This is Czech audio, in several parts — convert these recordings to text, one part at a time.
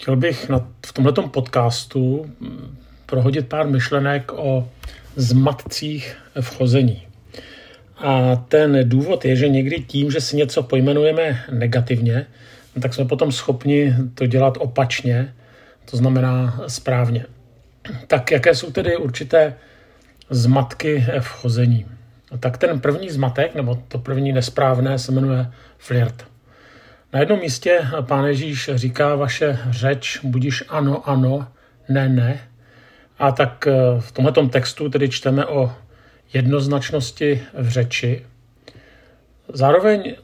Chtěl bych na, v tomto podcastu prohodit pár myšlenek o zmatcích v chození. A ten důvod je, že někdy tím, že si něco pojmenujeme negativně, tak jsme potom schopni to dělat opačně, to znamená správně. Tak jaké jsou tedy určité zmatky v chození? Tak ten první zmatek, nebo to první nesprávné, se jmenuje flirt. Na jednom místě pán Ježíš říká, vaše řeč budíš ano, ano, ne, ne. A tak eh, v tomto textu tedy čteme o jednoznačnosti v řeči. Zároveň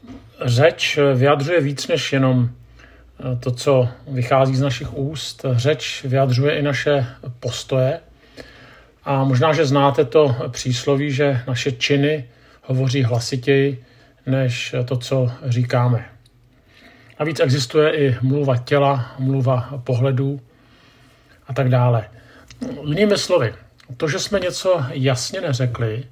řeč vyjadřuje víc než jenom eh, to, co vychází z našich úst. Řeč vyjadřuje i naše postoje. A možná, že znáte to přísloví, že naše činy hovoří hlasitěji než to, co říkáme. Navíc existuje i mluva těla, mluva pohledů a tak dále. Jinými slovy, to, že jsme něco jasně neřekli,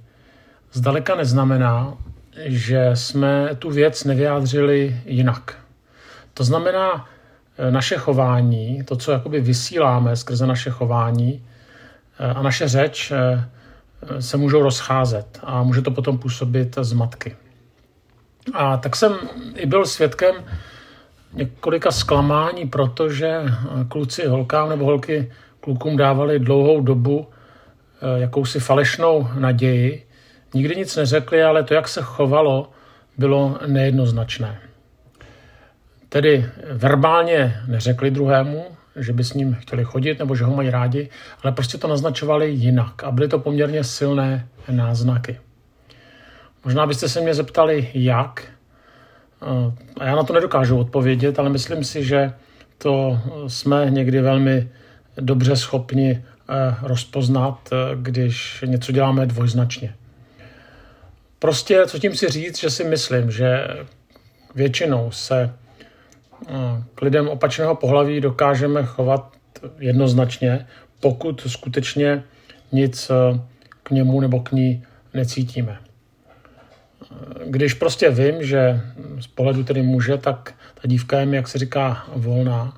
zdaleka neznamená, že jsme tu věc nevyjádřili jinak. To znamená, e, naše chování, to, co jakoby vysíláme skrze naše chování e, a naše řeč e, se můžou rozcházet a může to potom působit zmatky. A tak jsem i byl svědkem několika zklamání, protože kluci holkám nebo holky klukům dávali dlouhou dobu eh, jakousi falešnou naději. Nikdy nic neřekli, ale to, jak se chovalo, bylo nejednoznačné. Tedy verbálně neřekli druhému, že by s ním chtěli chodit nebo že ho mají rádi, ale prostě to naznačovali jinak a byly to poměrně silné náznaky. Možná byste se mě zeptali, jak, eh, a já na to nedokážu odpovědět, ale myslím si, že to jsme někdy velmi dobře schopni eh, rozpoznat, eh, když něco děláme dvojznačně. Prostě, co tím si říct, že si myslím, že většinou se eh, k lidem opačného pohlaví dokážeme chovat jednoznačně, pokud skutečně nic k němu nebo k ní necítíme. Když prostě vím, že z pohledu tedy muže, tak ta dívka je mi, jak se říká, volná,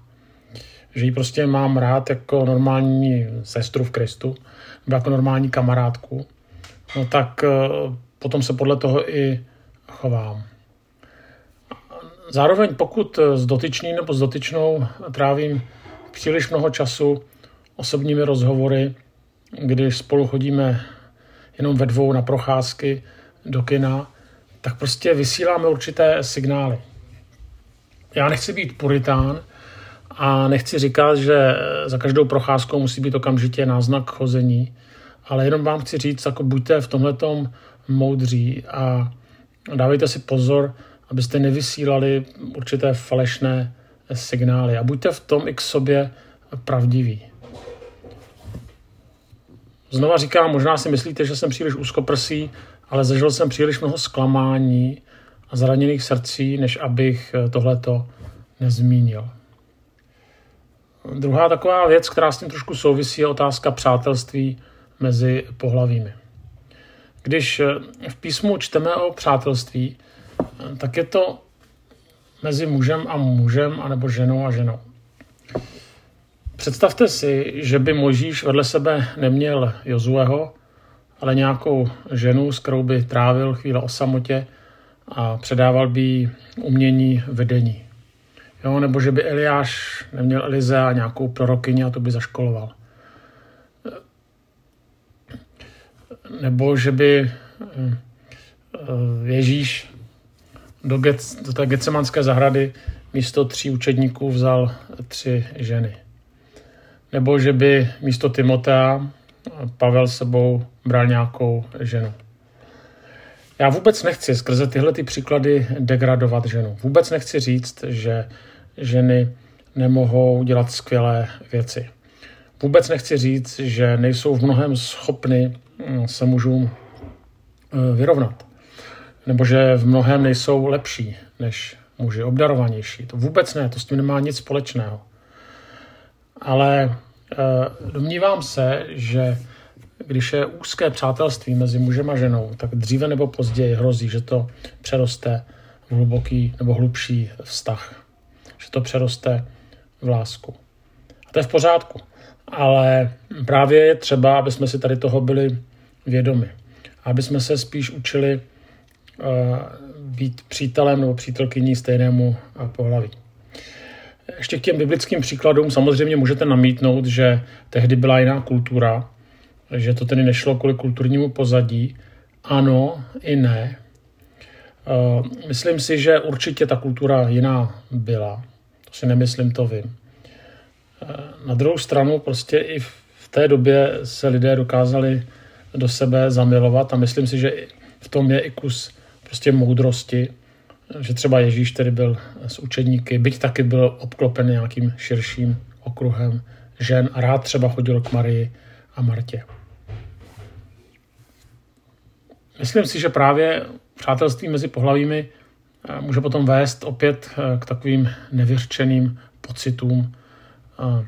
že ji prostě mám rád jako normální sestru v Kristu, nebo jako normální kamarádku, no tak eh, potom se podle toho i chovám. Zároveň pokud s dotyčným nebo s dotyčnou trávím příliš mnoho času osobními rozhovory, když spolu chodíme jenom ve dvou na procházky do kina, tak prostě vysíláme určité signály. Já nechci být puritán, a nechci říkat, že za každou procházkou musí být okamžitě náznak chození, ale jenom vám chci říct, jako buďte v tomhletom moudří a dávejte si pozor, abyste nevysílali určité falešné signály a buďte v tom i k sobě pravdiví. Znova říkám, možná si myslíte, že jsem příliš úzkoprsý, ale zažil jsem příliš mnoho zklamání a zraněných srdcí, než abych tohleto nezmínil. Druhá taková věc, která s tím trošku souvisí, je otázka přátelství mezi pohlavími. Když v písmu čteme o přátelství, tak je to mezi mužem a mužem, anebo ženou a ženou. Představte si, že by Možíš vedle sebe neměl Jozueho, ale nějakou ženu, s kterou by trávil chvíle o samotě a předával by umění vedení. Jo, nebo že by Eliáš neměl Elize a nějakou prorokyni a to by zaškoloval. Nebo že by eh, Ježíš do, Get, do té Getsemanské zahrady místo tří učedníků vzal tři ženy. Nebo že by místo Timotea Pavel sebou bral nějakou ženu. Já vůbec nechci skrze tyhle ty příklady degradovat ženu. Vůbec nechci říct, že ženy nemohou dělat skvělé věci. Vůbec nechci říct, že nejsou v mnohem schopny mm, se mužům e, vyrovnat. Nebo že v mnohem nejsou lepší než muži, obdarovanější. To vůbec ne, to s tím nemá nic společného. Ale e, domnívám se, že když je úzké přátelství mezi mužem a ženou, tak dříve nebo později hrozí, že to přeroste v hluboký nebo hlubší vztah že to přeroste v lásku. to je v pořádku. Ale právě je třeba, aby jsme si tady toho byli vědomi. Aby jsme se spíš učili uh, být přítelem nebo přítelkyní stejnému pohlaví. Ještě k těm biblickým příkladům samozřejmě můžete namítnout, že tehdy byla jiná kultura, že to tedy nešlo kvůli kulturnímu pozadí. Ano i ne. Eh, myslím si, že určitě ta kultura jiná byla. To si nemyslím, to vím. Eh, na druhou stranu prostě i v té době se lidé dokázali do sebe zamilovat a myslím si, že v tom je i kus prostě moudrosti, že třeba Ježíš tedy byl s učedníky, byť taky byl obklopen nějakým širším okruhem žen a rád třeba chodil k Marii a Martě. Myslím si, že právě přátelství mezi pohlavími eh, může potom vést opět eh, k takovým nevyřčeným pocitům, eh,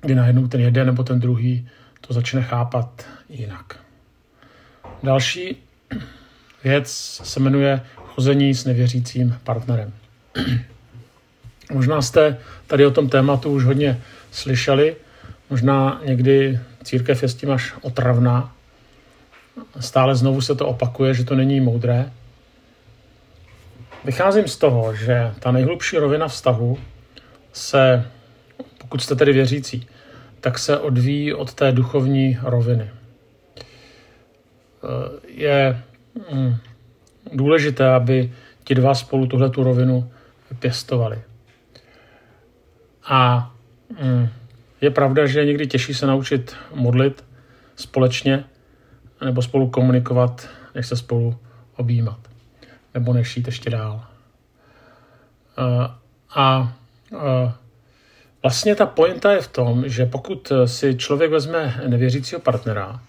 kdy najednou ten jeden nebo ten druhý to začne chápat jinak. Další věc se jmenuje chození s nevěřícím partnerem. Možná jste tady o tom tématu už hodně slyšeli, možná někdy církev je s tím až otravná. Stále znovu se to opakuje, že to není moudré. Vycházím z toho, že ta nejhlubší rovina vztahu se, pokud jste tedy věřící, tak se odvíjí od té duchovní roviny. Je mm, důležité, aby ti dva spolu tuhle tu rovinu pěstovali. A mm, je pravda, že někdy těžší se naučit modlit společně nebo spolu komunikovat, než se spolu objímat. Nebo než jít ještě dál. A vlastně ta pointa je v tom, že pokud si člověk vezme nevěřícího partnera,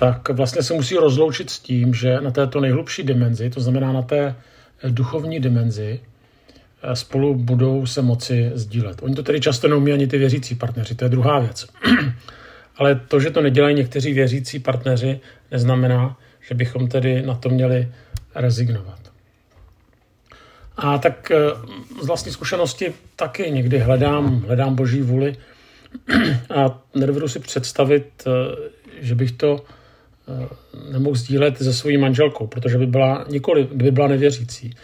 tak vlastně se musí rozloučit s tím, že na této nejhlubší dimenzi, to znamená na té duchovní dimenzi, eh, spolu budou se moci sdílet. Oni to tedy často neumí ani ty věřící partneři, to je druhá věc. Ale to, že to nedělají někteří věřící partneři, neznamená, že bychom tedy na to měli rezignovat. A tak eh, z vlastní zkušenosti taky někdy hledám, hledám boží vůli a nedovedu si představit, eh, že bych to Eh, nemohl sdílet se svojí manželkou, protože by byla nikoli, by byla nevěřící.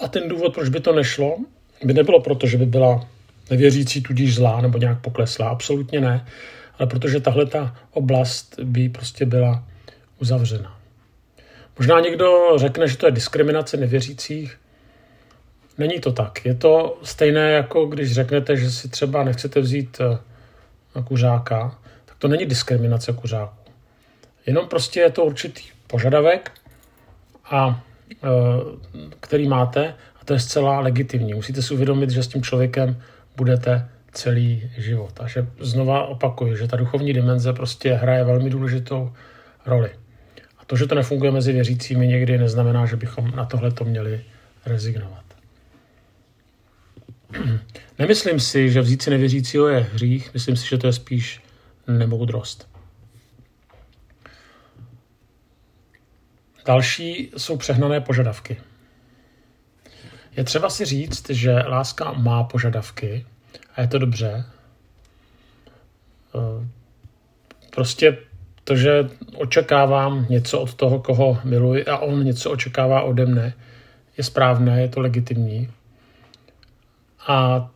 A ten důvod, proč by to nešlo, by nebylo proto, že by byla nevěřící, tudíž zlá nebo nějak poklesla. Absolutně ne. Ale protože tahle ta oblast by prostě byla uzavřena. Možná někdo řekne, že to je diskriminace nevěřících. Není to tak. Je to stejné, jako když řeknete, že si třeba nechcete vzít eh, kuřáka, tak to není diskriminace kuřáků. Jenom prostě je to určitý požadavek, a, e, který máte a to je zcela legitimní. Musíte si uvědomit, že s tím člověkem budete celý život. Takže znova opakuju, že ta duchovní dimenze prostě hraje velmi důležitou roli. A to, že to nefunguje mezi věřícími, někdy neznamená, že bychom na tohle to měli rezignovat. Nemyslím si, že vzít si nevěřícího je hřích, myslím si, že to je spíš nemoudrost. Další jsou přehnané požadavky. Je třeba si říct, že láska má požadavky a je to dobře. Eh, prostě to, že očekávám něco od toho, koho miluji a on něco očekává ode mne, je správné, je to legitimní. A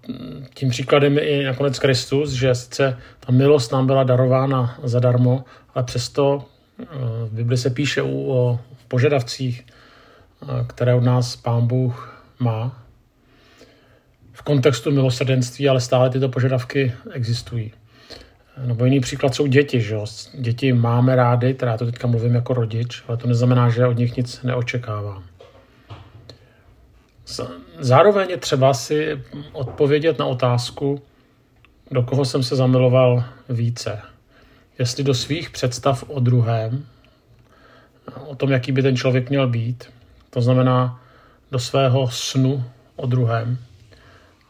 tím příkladem je i nakonec Kristus, že sice ta milost nám byla darována zadarmo, ale přesto v Bibli se píše o požadavcích, eh, které od nás Pán Bůh má. V kontextu milosrdenství, ale stále tyto požadavky existují. Nebo jiný příklad jsou děti. Že? Děti máme rády, teda já to teďka mluvím jako rodič, ale to neznamená, že od nich nic neočekávám. Zároveň je třeba si odpovědět na otázku, do koho jsem se zamiloval více. Jestli do svých představ o druhém, o tom, jaký by ten člověk měl být. To znamená do svého snu o druhém,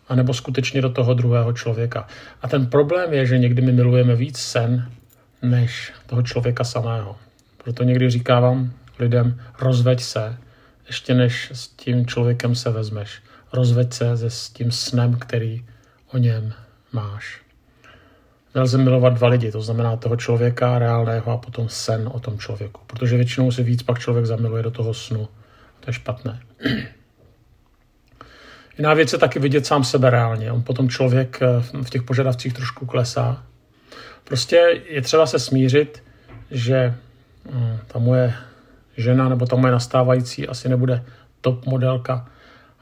anebo skutečně do toho druhého člověka. A ten problém je, že někdy my milujeme víc sen, než toho člověka samého. Proto někdy říkávám lidem, rozveď se, ještě než s tím člověkem se vezmeš. Rozveď se se s tím snem, který o něm máš. Nelze milovat dva lidi, to znamená toho člověka reálného a potom sen o tom člověku. Protože většinou se víc pak člověk zamiluje do toho snu. To je špatné. Jiná věc je taky vidět sám sebe reálně. On potom člověk eh, v těch požadavcích trošku klesá. Prostě je třeba se smířit, že hm, ta moje žena nebo ta moje nastávající asi nebude top modelka,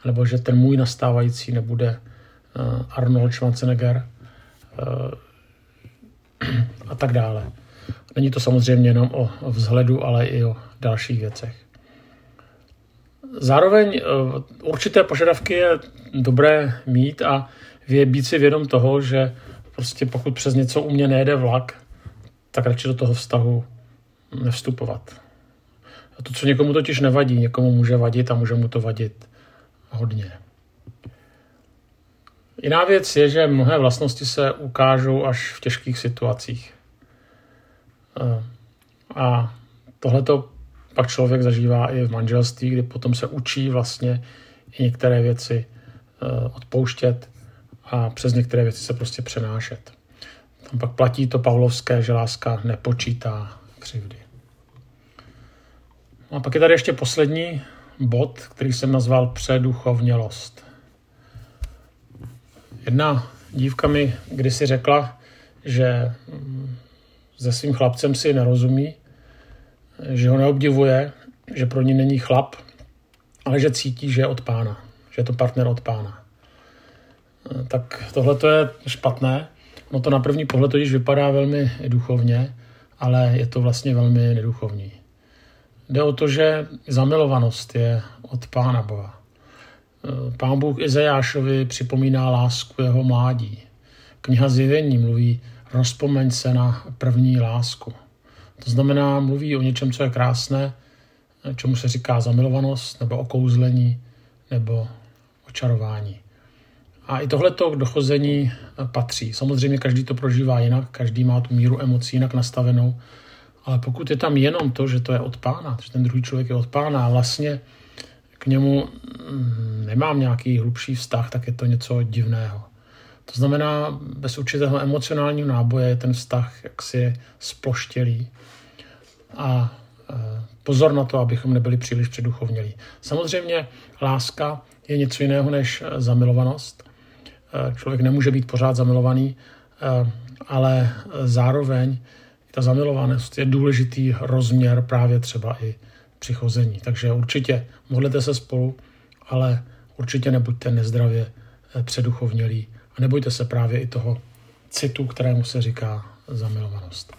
nebo že ten můj nastávající nebude eh, Arnold Schwarzenegger eh, a tak dále. Není to samozřejmě jenom o vzhledu, ale i o dalších věcech. Zároveň eh, určité požadavky je dobré mít a být si vědom toho, že prostě pokud přes něco u mě nejede vlak, tak radši do toho vztahu nevstupovat. A to, co někomu totiž nevadí, někomu může vadit a může mu to vadit hodně. Jiná věc je, že mnohé vlastnosti se ukážou až v těžkých situacích. Eh, a tohleto pak člověk zažívá i v manželství, kdy potom se učí vlastně i některé věci eh, odpouštět a přes některé věci se prostě přenášet. Tam pak platí to pavlovské, že láska nepočítá křivdy. No a pak je tady ještě poslední bod, který jsem nazval předuchovnělost. Jedna dívka mi kdysi řekla, že se svým chlapcem si nerozumí, že ho neobdivuje, že pro ní není chlap, ale že cítí, že je od pána, že je to partner od pána. Tak tohle to je špatné. No to na první pohled totiž vypadá velmi duchovně, ale je to vlastně velmi neduchovní. Jde o to, že zamilovanost je od Pána Boha. Pán Bůh Izajášovi připomíná lásku jeho mládí. Kniha Zjevení mluví rozpomeň se na první lásku. To znamená, mluví o něčem, co je krásné, čemu se říká zamilovanost, nebo okouzlení, nebo očarování. A i tohleto dochození patří. Samozřejmě každý to prožívá jinak, každý má tu míru emocí jinak nastavenou, ale pokud je tam jenom to, že to je od pána, že ten druhý člověk je od pána a vlastně k němu mm, nemám nějaký hlubší vztah, tak je to něco divného. To znamená, bez určitého emocionálního náboje je ten vztah jaksi sploštělý. A e, pozor na to, abychom nebyli příliš předuchovnělí. Samozřejmě láska je něco jiného než zamilovanost. E, člověk nemůže být pořád zamilovaný, e, ale zároveň ta zamilovanost je důležitý rozměr právě třeba i přichození. Takže určitě modlete se spolu, ale určitě nebuďte nezdravě eh, předuchovnělí a nebojte se právě i toho citu, kterému se říká zamilovanost.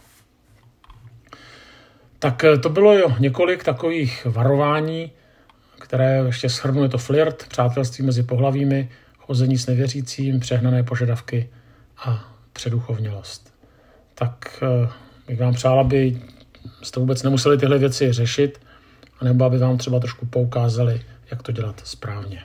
Tak eh, to bylo jo několik takových varování, které ještě shrnuje to flirt, přátelství mezi pohlavími, chození s nevěřícím, přehnané požadavky a předuchovnělost. Tak eh, bych vám přál, aby jste vůbec nemuseli tyhle věci řešit, anebo aby vám třeba trošku poukázali, jak to dělat správně.